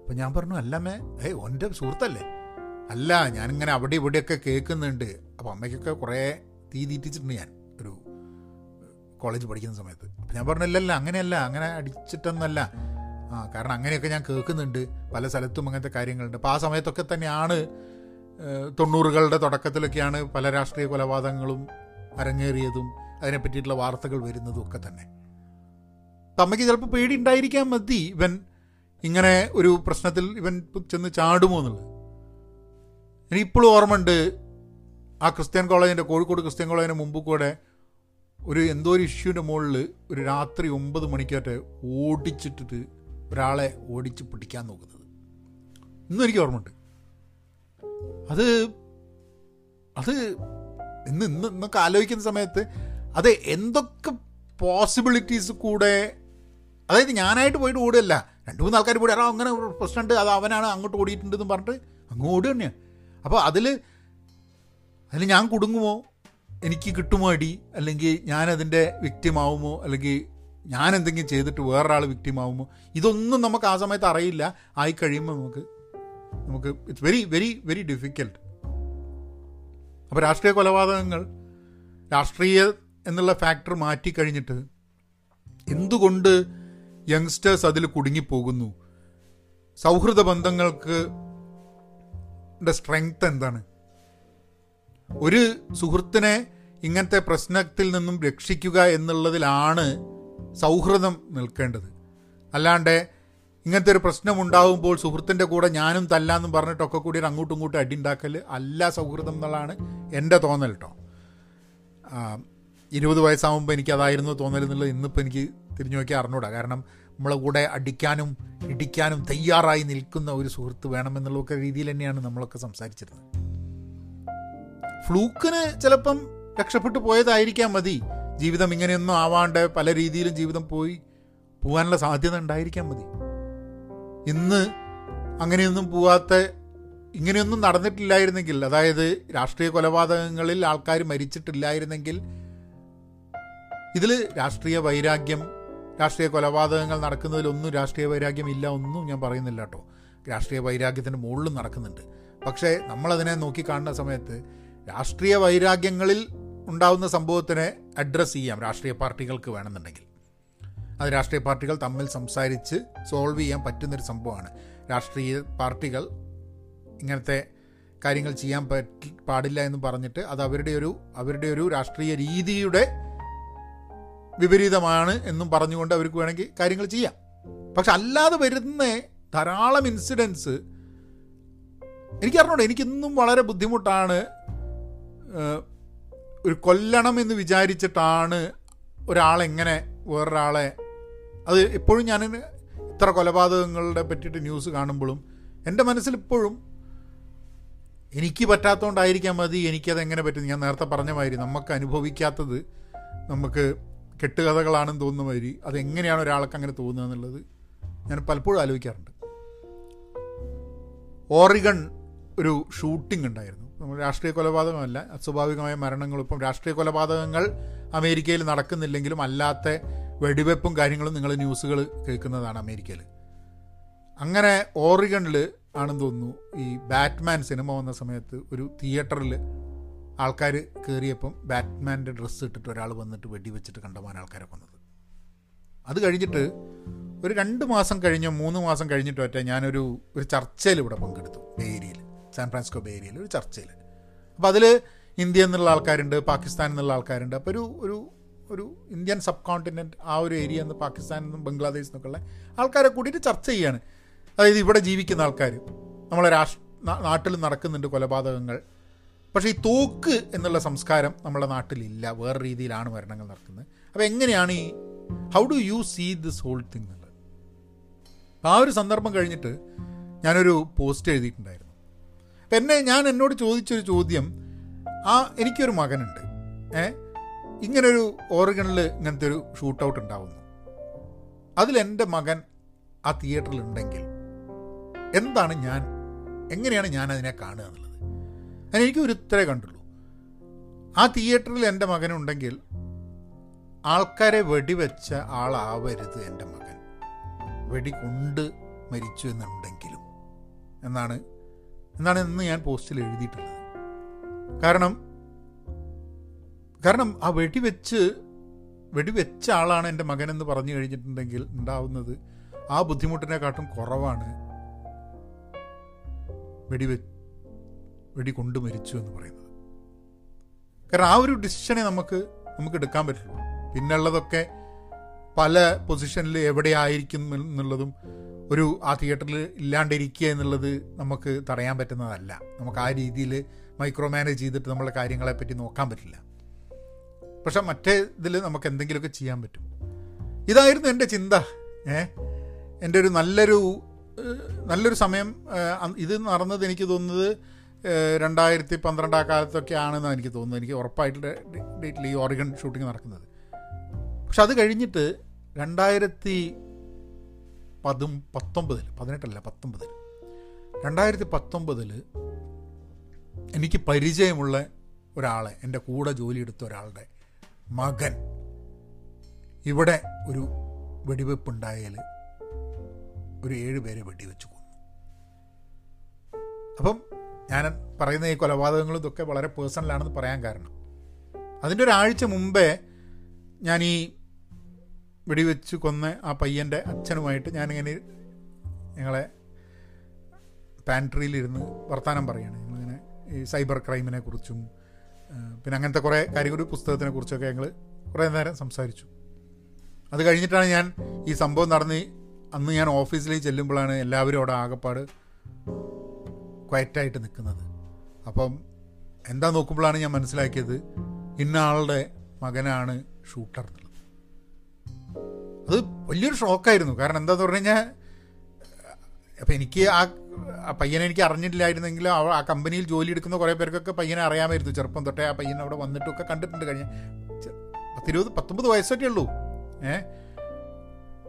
അപ്പം ഞാൻ പറഞ്ഞു അല്ലമ്മേ ഏയ് എന്റെ സുഹൃത്തല്ലേ? അല്ല ഞാനിങ്ങനെ അവിടെ ഇവിടെയൊക്കെ കേൾക്കുന്നുണ്ട്. അപ്പം അമ്മയ്ക്കൊക്കെ കുറേ തീ തീറ്റിച്ചിട്ടുണ്ട് ഞാൻ. ഒരു കോളേജ് പഠിക്കുന്ന സമയത്ത്. ഞാൻ പറഞ്ഞില്ലല്ല അങ്ങനെയല്ല അങ്ങനെ അടിച്ചിട്ടൊന്നല്ല ആ കാരണം അങ്ങനെയൊക്കെ ഞാൻ കേൾക്കുന്നുണ്ട്. പല സ്ഥലത്തും അങ്ങനത്തെ കാര്യങ്ങളുണ്ട്. അപ്പോൾ ആ സമയത്തൊക്കെ തന്നെയാണ് തൊണ്ണൂറുകളുടെ തുടക്കത്തിലൊക്കെയാണ് പല രാഷ്ട്രീയ കൊലപാതകങ്ങളും അരങ്ങേറിയതും അതിനെ പറ്റിയിട്ടുള്ള വാർത്തകൾ വരുന്നതും ഒക്കെ തന്നെ. അമ്മയ്ക്ക് ചിലപ്പോൾ പേടി ഉണ്ടായിരിക്കാൻ മതി ഇവൻ ഇങ്ങനെ ഒരു പ്രശ്നത്തിൽ ഇവൻ ചെന്ന് ചാടുമോ എന്നുള്ളത്. ഇനി എനിക്കിപ്പോഴും ഓർമ്മയുണ്ട് ആ ക്രിസ്ത്യൻ കോളേജിന്റെ കോഴിക്കോട് ക്രിസ്ത്യൻ കോളേജിന്റെ മുമ്പ് കൂടെ ഒരു എന്തോ ഒരു ഇഷ്യൂവിന്റെ മുകളിൽ ഒരു രാത്രി ഒമ്പത് മണിക്കായിട്ട് ഓടിച്ചിട്ടിട്ട് ഒരാളെ ഓടിച്ച് പിടിക്കാൻ നോക്കുന്നത്. ഇന്നും എനിക്ക് ഓർമ്മയുണ്ട്. അത് അത് ഇന്ന് ഇന്ന് ഇന്നൊക്കെ ആലോചിക്കുന്ന സമയത്ത് അത് എന്തൊക്കെ പോസിബിലിറ്റീസ് കൂടെ അതായത് ഞാനായിട്ട് പോയിട്ട് ഓടുകയല്ല. രണ്ട് മൂന്ന് ആൾക്കാർ പോയി ആ അങ്ങനെ പ്രശ്നമുണ്ട്. അത് അവനാണ് അങ്ങോട്ട് ഓടിയിട്ടുണ്ടെന്ന് പറഞ്ഞിട്ട് അങ്ങ് ഓടുക തന്നെയാണ് അപ്പോൾ അതിൽ അതിൽ ഞാൻ കുടുങ്ങുമോ? എനിക്ക് കിട്ടുമോ അടി അല്ലെങ്കിൽ ഞാനതിന്റെ വ്യക്തിമാവുമോ അല്ലെങ്കിൽ ഞാൻ എന്തെങ്കിലും ചെയ്തിട്ട് വേറൊരാൾ വ്യക്തിമാവുമോ ഇതൊന്നും നമുക്ക് ആ സമയത്ത് അറിയില്ല. ആയി കഴിയുമ്പോൾ നമുക്ക് നമുക്ക് it's very very very difficult അപ്പോൾ രാഷ്ട്രീയ കൊലപാതകങ്ങൾ രാഷ്ട്രീയ എന്നുള്ള ഫാക്ടർ മാറ്റി കഴിഞ്ഞിട്ട് എന്തുകൊണ്ട് യങ്സ്റ്റേഴ്സ് അതിൽ കുടുങ്ങിപ്പോകുന്നു? സൗഹൃദ ബന്ധങ്ങൾക്ക് സ്ട്രെങ്ത് എന്താണ്? ഒരു സുഹൃത്തിനെ ഇങ്ങനത്തെ പ്രശ്നത്തിൽ നിന്നും രക്ഷിക്കുക എന്നുള്ളതിലാണ് സൗഹൃദം നിൽക്കേണ്ടത്. അല്ലാണ്ട് ഇങ്ങനത്തെ ഒരു പ്രശ്നമുണ്ടാകുമ്പോൾ സുഹൃത്തിന്റെ കൂടെ ഞാനും തല്ലാന്നും പറഞ്ഞിട്ടൊക്കെ കൂടി അങ്ങോട്ടും ഇങ്ങോട്ടും അടിയുണ്ടാക്കൽ അല്ല സൗഹൃദം എന്നുള്ളതാണ് എന്റെ തോന്നൽ കേട്ടോ ഇരുപത് വയസ്സാകുമ്പോൾ എനിക്ക് അതായിരുന്നു തോന്നൽ എന്നുള്ളത് ഇന്നിപ്പോൾ എനിക്ക് തിരിഞ്ഞു നോക്കി അറിഞ്ഞൂടാ. കാരണം നമ്മളെ കൂടെ അടിക്കാനും ഇടിക്കാനും തയ്യാറായി നിൽക്കുന്ന ഒരു സുഹൃത്ത് വേണമെന്നുള്ളൊക്കെ രീതിയിൽ തന്നെയാണ് നമ്മളൊക്കെ സംസാരിച്ചിരുന്നത്. ഫ്ലൂക്കിന് ചിലപ്പം രക്ഷപ്പെട്ടു പോയതായിരിക്കാം മതി. ജീവിതം ഇങ്ങനെയൊന്നും ആവാണ്ട് പല രീതിയിലും ജീവിതം പോയി പോകാനുള്ള സാധ്യത ഉണ്ടായിരിക്കാൻ മതി. ഇന്ന് അങ്ങനെയൊന്നും പോവാത്ത ഇങ്ങനെയൊന്നും നടന്നിട്ടില്ലായിരുന്നെങ്കിൽ അതായത് രാഷ്ട്രീയ കൊലപാതകങ്ങളിൽ ആൾക്കാർ മരിച്ചിട്ടില്ലായിരുന്നെങ്കിൽ ഇതിൽ രാഷ്ട്രീയ വൈരാഗ്യം രാഷ്ട്രീയ കൊലപാതകങ്ങൾ നടക്കുന്നതിലൊന്നും രാഷ്ട്രീയ വൈരാഗ്യം ഇല്ല ഒന്നും ഞാൻ പറയുന്നില്ല കേട്ടോ. രാഷ്ട്രീയ വൈരാഗ്യത്തിന്റെ മുകളിലും നടക്കുന്നുണ്ട്. പക്ഷേ നമ്മളതിനെ നോക്കിക്കാണുന്ന സമയത്ത് രാഷ്ട്രീയ വൈരാഗ്യങ്ങളിൽ ഉണ്ടാവുന്ന സംഭവത്തിനെ അഡ്രസ്സ് ചെയ്യാം. രാഷ്ട്രീയ പാർട്ടികൾക്ക് വേണമെന്നുണ്ടെങ്കിൽ. അത് രാഷ്ട്രീയ പാർട്ടികൾ തമ്മിൽ സംസാരിച്ച് സോൾവ് ചെയ്യാൻ പറ്റുന്നൊരു സംഭവമാണ്. രാഷ്ട്രീയ പാർട്ടികൾ ഇങ്ങനത്തെ കാര്യങ്ങൾ ചെയ്യാൻ പറ്റി പാടില്ല എന്ന് പറഞ്ഞിട്ട് അത് അവരുടെ ഒരു അവരുടെ ഒരു രാഷ്ട്രീയ രീതിയുടെ വിപരീതമാണ് എന്നും പറഞ്ഞുകൊണ്ട് അവർക്ക് വേണമെങ്കിൽ കാര്യങ്ങൾ ചെയ്യാം. പക്ഷെ അല്ലാതെ വരുന്ന ധാരാളം ഇൻസിഡൻസ് എനിക്കറിഞ്ഞൂടെ. എനിക്കിന്നും വളരെ ബുദ്ധിമുട്ടാണ് ഒരു കൊല്ലണം എന്ന് വിചാരിച്ചിട്ടാണ് ഒരാളെങ്ങനെ വേറൊരാളെ അത് എപ്പോഴും ഞാൻ ഇത്ര കൊലപാതകങ്ങളുടെ പറ്റിയിട്ട് ന്യൂസ് കാണുമ്പോഴും എന്റെ മനസ്സിൽ ഇപ്പോഴും എനിക്ക് പറ്റാത്തതുകൊണ്ടായിരിക്കാം മതി എനിക്കത് എങ്ങനെ പറ്റും? ഞാൻ നേരത്തെ പറഞ്ഞ മാതിരി നമുക്ക് അനുഭവിക്കാത്തത് നമുക്ക് കെട്ടുകഥകളാണെന്ന് തോന്നുന്ന മാതിരി അതെങ്ങനെയാണ് ഒരാൾക്ക് അങ്ങനെ തോന്നുക എന്നുള്ളത് ഞാൻ പലപ്പോഴും ആലോചിക്കാറുണ്ട്. ഓറിഗൺ ഒരു ഷൂട്ടിംഗ് ഉണ്ടായിരുന്നു. നമ്മൾ രാഷ്ട്രീയ കൊലപാതകമല്ല. അസ്വാഭാവികമായ മരണങ്ങളും ഇപ്പം രാഷ്ട്രീയ കൊലപാതകങ്ങൾ അമേരിക്കയിൽ നടക്കുന്നില്ലെങ്കിലും അല്ലാത്ത വെടിവെപ്പും കാര്യങ്ങളും നിങ്ങൾ ന്യൂസുകൾ കേൾക്കുന്നതാണ് അമേരിക്കയിൽ. അങ്ങനെ ഓറിഗണിൽ ആണെന്ന് തോന്നുന്നു ഈ ബാറ്റ്മാൻ സിനിമ വന്ന സമയത്ത് ഒരു തിയേറ്ററിൽ ആൾക്കാർ കയറിയപ്പം ബാറ്റ്മാന്റെ ഡ്രസ്സ് ഇട്ടിട്ട് ഒരാൾ വന്നിട്ട് വെടിവെച്ചിട്ട് കണ്ടമാൻ ആൾക്കാരെ കൊന്നത്. അത് കഴിഞ്ഞിട്ട് ഒരു രണ്ട് മാസം കഴിഞ്ഞോ മൂന്ന് മാസം കഴിഞ്ഞിട്ടോ ഒറ്റ ഞാനൊരു ഒരു ചർച്ചയിൽ ഇവിടെ പങ്കെടുത്തു. ഏരിയയിൽ സാൻ ഫ്രാൻസിസ്കോ ബേ ഒരു ചർച്ചയിൽ. അപ്പോൾ അതിൽ ഇന്ത്യ എന്നുള്ള ആൾക്കാരുണ്ട് പാകിസ്ഥാൻ എന്നുള്ള ആൾക്കാരുണ്ട്. അപ്പോൾ ഒരു ഒരു ഒരു ഇന്ത്യൻ സബ് കോണ്ടിനെന്റ് ആ ഒരു ഏരിയ എന്ന് പാകിസ്ഥാനിൽ നിന്നും ബംഗ്ലാദേശിൽ നിന്നൊക്കെയുള്ള ആൾക്കാരെ കൂട്ടിയിട്ട് ചർച്ച ചെയ്യാണ്. അതായത് ഇവിടെ ജീവിക്കുന്ന ആൾക്കാർ നമ്മളെ രാഷ്ട്ര നാട്ടിൽ നടക്കുന്നുണ്ട് കൊലപാതകങ്ങൾ. പക്ഷേ ഈ തോക്ക് എന്നുള്ള സംസ്കാരം നമ്മുടെ നാട്ടിലില്ല. വേറെ രീതിയിലാണ് മരണങ്ങൾ നടക്കുന്നത്. അപ്പോൾ എങ്ങനെയാണ് ഈ how do you see this whole thing എന്നുള്ളത്? ആ ഒരു സന്ദർഭം കഴിഞ്ഞിട്ട് ഞാനൊരു പോസ്റ്റ് എഴുതിയിട്ടുണ്ടായിരുന്നു. എന്നെ ഞാൻ എന്നോട് ചോദിച്ചൊരു ചോദ്യം. ആ എനിക്കൊരു മകനുണ്ട്. ഏ? ഇങ്ങനൊരു ഓർഗണിൽ ഇങ്ങനത്തെ ഒരു ഷൂട്ട് ഔട്ട് ഉണ്ടാവുന്നു അതിലെന്റെ മകൻ ആ തിയേറ്ററിൽ ഉണ്ടെങ്കിൽ എന്താണ് ഞാൻ എങ്ങനെയാണ് ഞാൻ അതിനെ കാണുക എന്നുള്ളത്? എനിക്ക് ഒരു ഉത്തരേ കണ്ടുള്ളൂ. ആ തിയേറ്ററിൽ എന്റെ മകനുണ്ടെങ്കിൽ ആൾക്കാരെ വെടിവെച്ച ആളാവരുത് എന്റെ മകൻ. വെടി കൊണ്ട് മരിച്ചു എന്നുണ്ടെങ്കിലും. എന്നാണ് എന്നാണ് ഇന്ന് ഞാൻ പോസ്റ്റിൽ എഴുതിയിട്ടുള്ളത്. കാരണം കാരണം ആ വെടിവെച്ച് വെടിവെച്ച ആളാണ് എന്റെ മകനെന്ന് പറഞ്ഞു കഴിഞ്ഞിട്ടുണ്ടെങ്കിൽ ഉണ്ടാവുന്നത് ആ ബുദ്ധിമുട്ടിനെക്കാട്ടും കുറവാണ് വെടിവെ വെടി കൊണ്ട് മരിച്ചു എന്ന് പറയുന്നത്. കാരണം ആ ഒരു ഡിസിഷനെ നമുക്ക് നമുക്ക് എടുക്കാൻ പറ്റുള്ളൂ. പിന്നുള്ളതൊക്കെ പല പൊസിഷനിൽ എവിടെ ആയിരിക്കും എന്നുള്ളതും ഒരു ആ തിയേറ്ററിൽ ഇല്ലാണ്ടിരിക്കുക എന്നുള്ളത് നമുക്ക് തടയാൻ പറ്റുന്നതല്ല. നമുക്ക് ആ രീതിയിൽ മൈക്രോ മാനേജ് ചെയ്തിട്ട് നമ്മളെ കാര്യങ്ങളെ പറ്റി നോക്കാൻ പറ്റില്ല. പക്ഷെ മറ്റേ ഇതിൽ നമുക്ക് എന്തെങ്കിലുമൊക്കെ ചെയ്യാൻ പറ്റും. ഇതായിരുന്നു എന്റെ ചിന്ത. ഏ? എന്റെ ഒരു നല്ലൊരു നല്ലൊരു സമയം ഇത് നടന്നത് എനിക്ക് തോന്നുന്നത് രണ്ടായിരത്തി പന്ത്രണ്ട് ആ കാലത്തൊക്കെ ആണെന്നാണ് എനിക്ക് തോന്നുന്നത്. എനിക്ക് ഉറപ്പായിട്ട് ഡേറ്റിൽ ഈ ഓറിഗൺ ഷൂട്ടിങ് നടക്കുന്നത്. പക്ഷെ അത് കഴിഞ്ഞിട്ട് രണ്ടായിരത്തി പതും പത്തൊമ്പതിൽ പതിനെട്ടല്ല പത്തൊമ്പതിൽ രണ്ടായിരത്തി പത്തൊമ്പതിൽ എനിക്ക് പരിചയമുള്ള ഒരാളെ എന്റെ കൂടെ ജോലിയെടുത്ത ഒരാളുടെ മകൻ ഇവിടെ ഒരു വെടിവെപ്പ് ഉണ്ടായാൽ ഒരു ഏഴ് പേരെ വെടിവെച്ച് കൊന്നു. അപ്പം ഞാൻ പറയുന്ന ഈ കൊലപാതകങ്ങളും ഇതൊക്കെ വളരെ പേഴ്സണലാണെന്ന് പറയാൻ കാരണം. അതിന്റെ ഒരാഴ്ച മുമ്പേ ഞാൻ ഈ വെടിവെച്ച് കൊന്ന ആ പയ്യന്റെ അച്ഛനുമായിട്ട് ഞാനിങ്ങനെ ഞങ്ങളെ പാൻട്രിയിലിരുന്ന് വർത്തമാനം പറയുകയാണ് ഞങ്ങളിങ്ങനെ ഈ സൈബർ ക്രൈമിനെ കുറിച്ചും പിന്നെ അങ്ങനത്തെ കുറേ കാര്യങ്ങൾ പുസ്തകത്തിനെ കുറിച്ചൊക്കെ ഞങ്ങൾ കുറേ നേരം സംസാരിച്ചു. അത് കഴിഞ്ഞിട്ടാണ് ഞാൻ ഈ സംഭവം നടന്ന് അന്ന് ഞാൻ ഓഫീസിലേക്ക് ചെല്ലുമ്പോഴാണ് എല്ലാവരും അവിടെ ആകപ്പാട് ക്വയറ്റായിട്ട് നിൽക്കുന്നത്. അപ്പം എന്താ നോക്കുമ്പോഴാണ് ഞാൻ മനസ്സിലാക്കിയത് ഇന്ന ആളുടെ മകനാണ് ഷൂട്ടർ അത് വലിയൊരു ഷോക്കായിരുന്നു. കാരണം എന്താന്ന് പറഞ്ഞു കഴിഞ്ഞാൽ അപ്പം എനിക്ക് ആ പയ്യനെ എനിക്ക് അറിഞ്ഞിട്ടില്ലായിരുന്നെങ്കിൽ ആ കമ്പനിയിൽ ജോലി എടുക്കുന്ന കുറേ പേർക്കൊക്കെ പയ്യനെ അറിയാമായിരുന്നു. ചെറുപ്പം തൊട്ടേ ആ പയ്യനെ അവിടെ വന്നിട്ടൊക്കെ കണ്ടിട്ടുണ്ട് കഴിഞ്ഞ പത്തിരുപത് പത്തൊമ്പത് വയസ്സൊക്കെ ഉള്ളൂ. ഏ?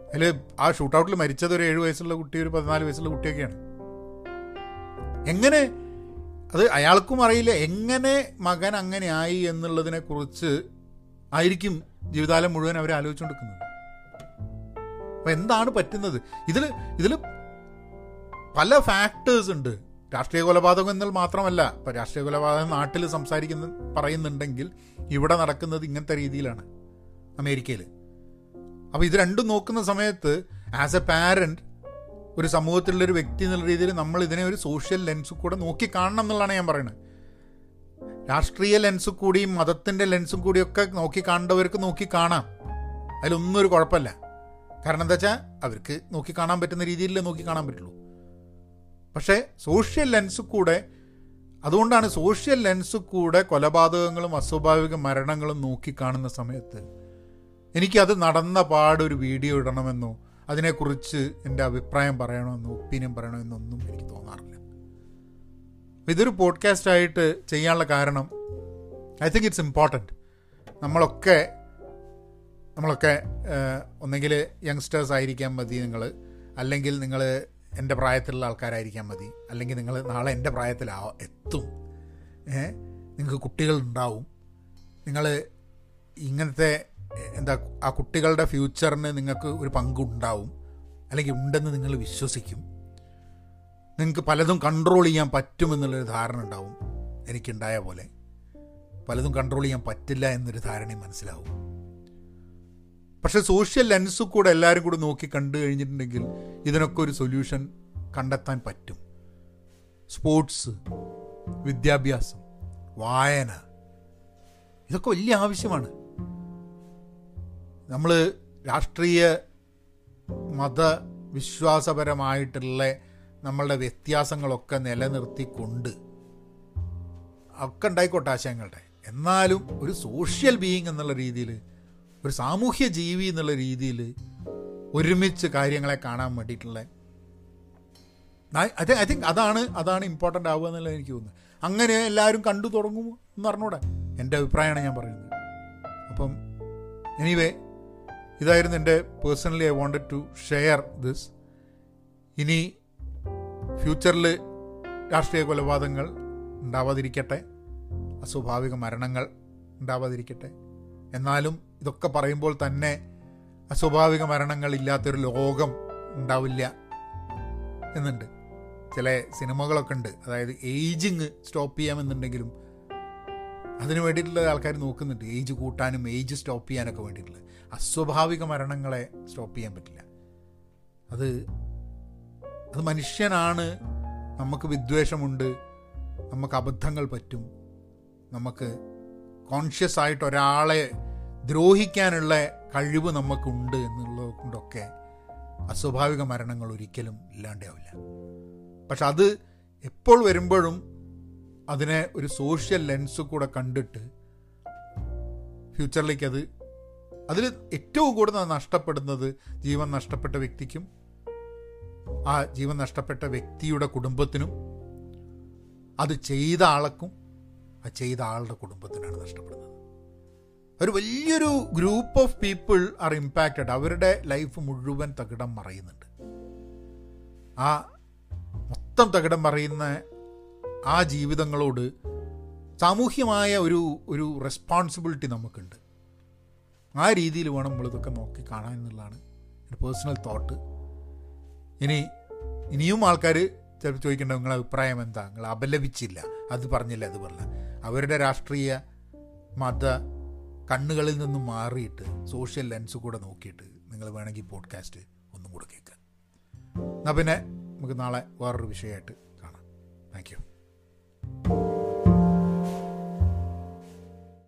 അതിൽ ആ ഷൂട്ടൗട്ടിൽ മരിച്ചത് ഒരു ഏഴ് വയസ്സുള്ള കുട്ടി ഒരു പതിനാല് വയസ്സുള്ള കുട്ടിയൊക്കെയാണ്. എങ്ങനെ അത് അയാൾക്കും അറിയില്ല എങ്ങനെ മകൻ അങ്ങനെ ആയി എന്നുള്ളതിനെക്കുറിച്ച് ആയിരിക്കും ജീവിതകാലം മുഴുവൻ അവർ ആലോചിച്ചുകൊണ്ടിരിക്കുന്നത് അപ്പൊ എന്താണ് പറ്റുന്നത്? ഇതിൽ ഇതിൽ പല ഫാക്ടേഴ്സ് ഉണ്ട്. രാഷ്ട്രീയ കൊലപാതകം എന്നാൽ മാത്രമല്ല ഇപ്പം രാഷ്ട്രീയ കൊലപാതകം നാട്ടിൽ സംസാരിക്കുന്ന പറയുന്നുണ്ടെങ്കിൽ ഇവിടെ നടക്കുന്നത് ഇങ്ങനത്തെ രീതിയിലാണ് അമേരിക്കയിൽ അപ്പോൾ ഇത് രണ്ടും നോക്കുന്ന സമയത്ത് ആസ് എ പാരന്റ് ഒരു സമൂഹത്തിലുള്ളൊരു വ്യക്തി എന്നുള്ള രീതിയിൽ നമ്മൾ ഇതിനെ ഒരു സോഷ്യൽ ലെൻസ് കൂടെ നോക്കി കാണണം എന്നുള്ളതാണ് ഞാൻ പറയുന്നത്. രാഷ്ട്രീയ ലെൻസ് കൂടിയും മതത്തിന്റെ ലെൻസും കൂടിയൊക്കെ നോക്കി കാണേണ്ടവർക്ക് നോക്കി കാണാം. അതിലൊന്നും ഒരു കുഴപ്പമില്ല. കാരണം എന്താ വെച്ചാൽ അവർക്ക് നോക്കി കാണാൻ പറ്റുന്ന രീതിയിലേ നോക്കി കാണാൻ പറ്റുള്ളൂ. പക്ഷേ സോഷ്യൽ ലെൻസ് കൂടെ അതുകൊണ്ടാണ് സോഷ്യൽ ലെൻസ് കൂടെ കൊലപാതകങ്ങളും അസ്വാഭാവിക മരണങ്ങളും നോക്കി കാണുന്ന സമയത്ത് എനിക്കത് നടന്ന പാടൊരു വീഡിയോ ഇടണമെന്നോ അതിനെക്കുറിച്ച് എന്റെ അഭിപ്രായം പറയണമെന്നോ ഒപ്പീനിയൻ പറയണമെന്നൊന്നും എനിക്ക് തോന്നാറില്ല. ഇതൊരു പോഡ്കാസ്റ്റായിട്ട് ചെയ്യാനുള്ള കാരണം ഐ തിങ്ക് ഇറ്റ്സ് ഇമ്പോർട്ടന്റ് നമ്മളൊക്കെ നമ്മളൊക്കെ ഒന്നെങ്കിൽ യങ്സ്റ്റേഴ്സ് ആയിരിക്കാൻ മതി നിങ്ങൾ അല്ലെങ്കിൽ നിങ്ങൾ എന്റെ പ്രായത്തിലുള്ള ആൾക്കാരായിരിക്കാൻ മതി. അല്ലെങ്കിൽ നിങ്ങൾ നാളെ എന്റെ പ്രായത്തിലാ എത്തും. നിങ്ങൾക്ക് കുട്ടികളുണ്ടാവും. നിങ്ങൾ ഇങ്ങനത്തെ എന്താ ആ കുട്ടികളുടെ ഫ്യൂച്ചറിന് നിങ്ങൾക്ക് ഒരു പങ്കുണ്ടാവും. അല്ലെങ്കിൽ ഉണ്ടെന്ന് നിങ്ങൾ വിശ്വസിക്കും. നിങ്ങൾക്ക് പലതും കൺട്രോൾ ചെയ്യാൻ പറ്റുമെന്നുള്ളൊരു ധാരണ ഉണ്ടാവും. എനിക്കുണ്ടായ പോലെ. പലതും കൺട്രോൾ ചെയ്യാൻ പറ്റില്ല എന്നൊരു ധാരണയും മനസ്സിലാവും. പക്ഷെ സോഷ്യൽ ലെൻസ് കൂടെ എല്ലാവരും കൂടെ നോക്കി കണ്ടു കഴിഞ്ഞിട്ടുണ്ടെങ്കിൽ ഇതിനൊക്കെ ഒരു സൊല്യൂഷൻ കണ്ടെത്താൻ പറ്റും. സ്പോർട്സ് വിദ്യാഭ്യാസം വായന ഇതൊക്കെ വലിയ ആവശ്യമാണ്. നമ്മൾ രാഷ്ട്രീയ മത വിശ്വാസപരമായിട്ടുള്ള നമ്മളുടെ വ്യത്യാസങ്ങളൊക്കെ നിലനിർത്തിക്കൊണ്ട് ഒക്കെ ഉണ്ടായിക്കോട്ടെ ആശയങ്ങളുടെ. എന്നാലും ഒരു സോഷ്യൽ ബീയിങ് എന്നുള്ള രീതിയിൽ ഒരു സാമൂഹ്യ ജീവി എന്നുള്ള രീതിയിൽ ഒരുമിച്ച് കാര്യങ്ങളെ കാണാൻ വേണ്ടിയിട്ടുള്ള ഐ തിങ്ക് അതാണ് അതാണ് ഇമ്പോർട്ടന്റ് ആവുക എന്നുള്ളത് എനിക്ക് തോന്നുന്നത് അങ്ങനെ എല്ലാവരും കണ്ടു തുടങ്ങുമോ എന്ന് പറഞ്ഞൂടെ? എന്റെ അഭിപ്രായമാണ് ഞാൻ പറയുന്നത്. അപ്പം എനിവേ ഇതായിരുന്നു എന്റെ personally I wanted to share this ഇനി ഫ്യൂച്ചറിൽ രാഷ്ട്രീയ കൊലപാതകങ്ങൾ ഉണ്ടാവാതിരിക്കട്ടെ. അസ്വാഭാവിക മരണങ്ങൾ ഉണ്ടാവാതിരിക്കട്ടെ. എന്നാലും ഇതൊക്കെ പറയുമ്പോൾ തന്നെ അസ്വാഭാവിക മരണങ്ങൾ ഇല്ലാത്തൊരു ലോകം ഉണ്ടാവില്ല എന്നുണ്ട്. ചില സിനിമകളൊക്കെ ഉണ്ട്. അതായത് ഏജിങ് സ്റ്റോപ്പ് ചെയ്യാമെന്നുണ്ടെങ്കിലും അതിന് വേണ്ടിയിട്ടുള്ള ആൾക്കാർ നോക്കുന്നുണ്ട്. ഏജ് കൂട്ടാനും ഏജ് സ്റ്റോപ്പ് ചെയ്യാനൊക്കെ വേണ്ടിയിട്ടുള്ളത് അസ്വാഭാവിക മരണങ്ങളെ സ്റ്റോപ്പ് ചെയ്യാൻ പറ്റില്ല. അത് അത് മനുഷ്യനാണ്. നമുക്ക് വിദ്വേഷമുണ്ട്. നമുക്ക് അബദ്ധങ്ങൾ പറ്റും. നമുക്ക് കോൺഷ്യസ് ആയിട്ട് ഒരാളെ ദ്രോഹിക്കാനുള്ള കഴിവ് നമുക്കുണ്ട് എന്നുള്ളത് കൊണ്ടൊക്കെ അസ്വാഭാവിക മരണങ്ങൾ ഒരിക്കലും ഇല്ലാണ്ടാവില്ല. പക്ഷെ അത് എപ്പോൾ വരുമ്പോഴും അതിനെ ഒരു സോഷ്യൽ ലെൻസ് കൂടെ കണ്ടിട്ട് ഫ്യൂച്ചറിലേക്ക് അത് അതിൽ ഏറ്റവും കൂടുതൽ നഷ്ടപ്പെടുന്നത് ജീവൻ നഷ്ടപ്പെട്ട വ്യക്തിക്കും ആ ജീവൻ നഷ്ടപ്പെട്ട വ്യക്തിയുടെ കുടുംബത്തിനും അത് ചെയ്ത ആൾക്കും ആ ചെയ്ത ആളുടെ കുടുംബത്തിനാണ് നഷ്ടപ്പെടുന്നത്. ഒരു വലിയൊരു group of people are impacted അവരുടെ ലൈഫ് മുഴുവൻ തകിടം മറയുന്നുണ്ട്. ആ മൊത്തം തകിടം മറയുന്ന ആ ജീവിതങ്ങളോട് സാമൂഹ്യമായ ഒരു ഒരു റെസ്പോൺസിബിലിറ്റി നമുക്കുണ്ട്. ആ രീതിയിൽ വേണം നമ്മളിതൊക്കെ നോക്കി കാണാൻ എന്നുള്ളതാണ് എന്റെ പേഴ്സണൽ തോട്ട് ഇനി ഇനിയും ആൾക്കാർ ചിലപ്പോൾ ചോദിക്കേണ്ട നിങ്ങളെ അഭിപ്രായം എന്താ? നിങ്ങൾ അപലപിച്ചില്ല. അത് പറഞ്ഞില്ല അത് പറഞ്ഞില്ല. അവരുടെ രാഷ്ട്രീയ മത കണ്ണുകളിൽ നിന്നും മാറിയിട്ട് സോഷ്യൽ ലെൻസ് കൂടെ നോക്കിയിട്ട് നിങ്ങൾ വേണമെങ്കിൽ പോഡ്കാസ്റ്റ് ഒന്നും കൂടെ കേൾക്കുക എന്നാൽ പിന്നെ നമുക്ക് നാളെ വേറൊരു വിഷയമായിട്ട് കാണാം. Thank you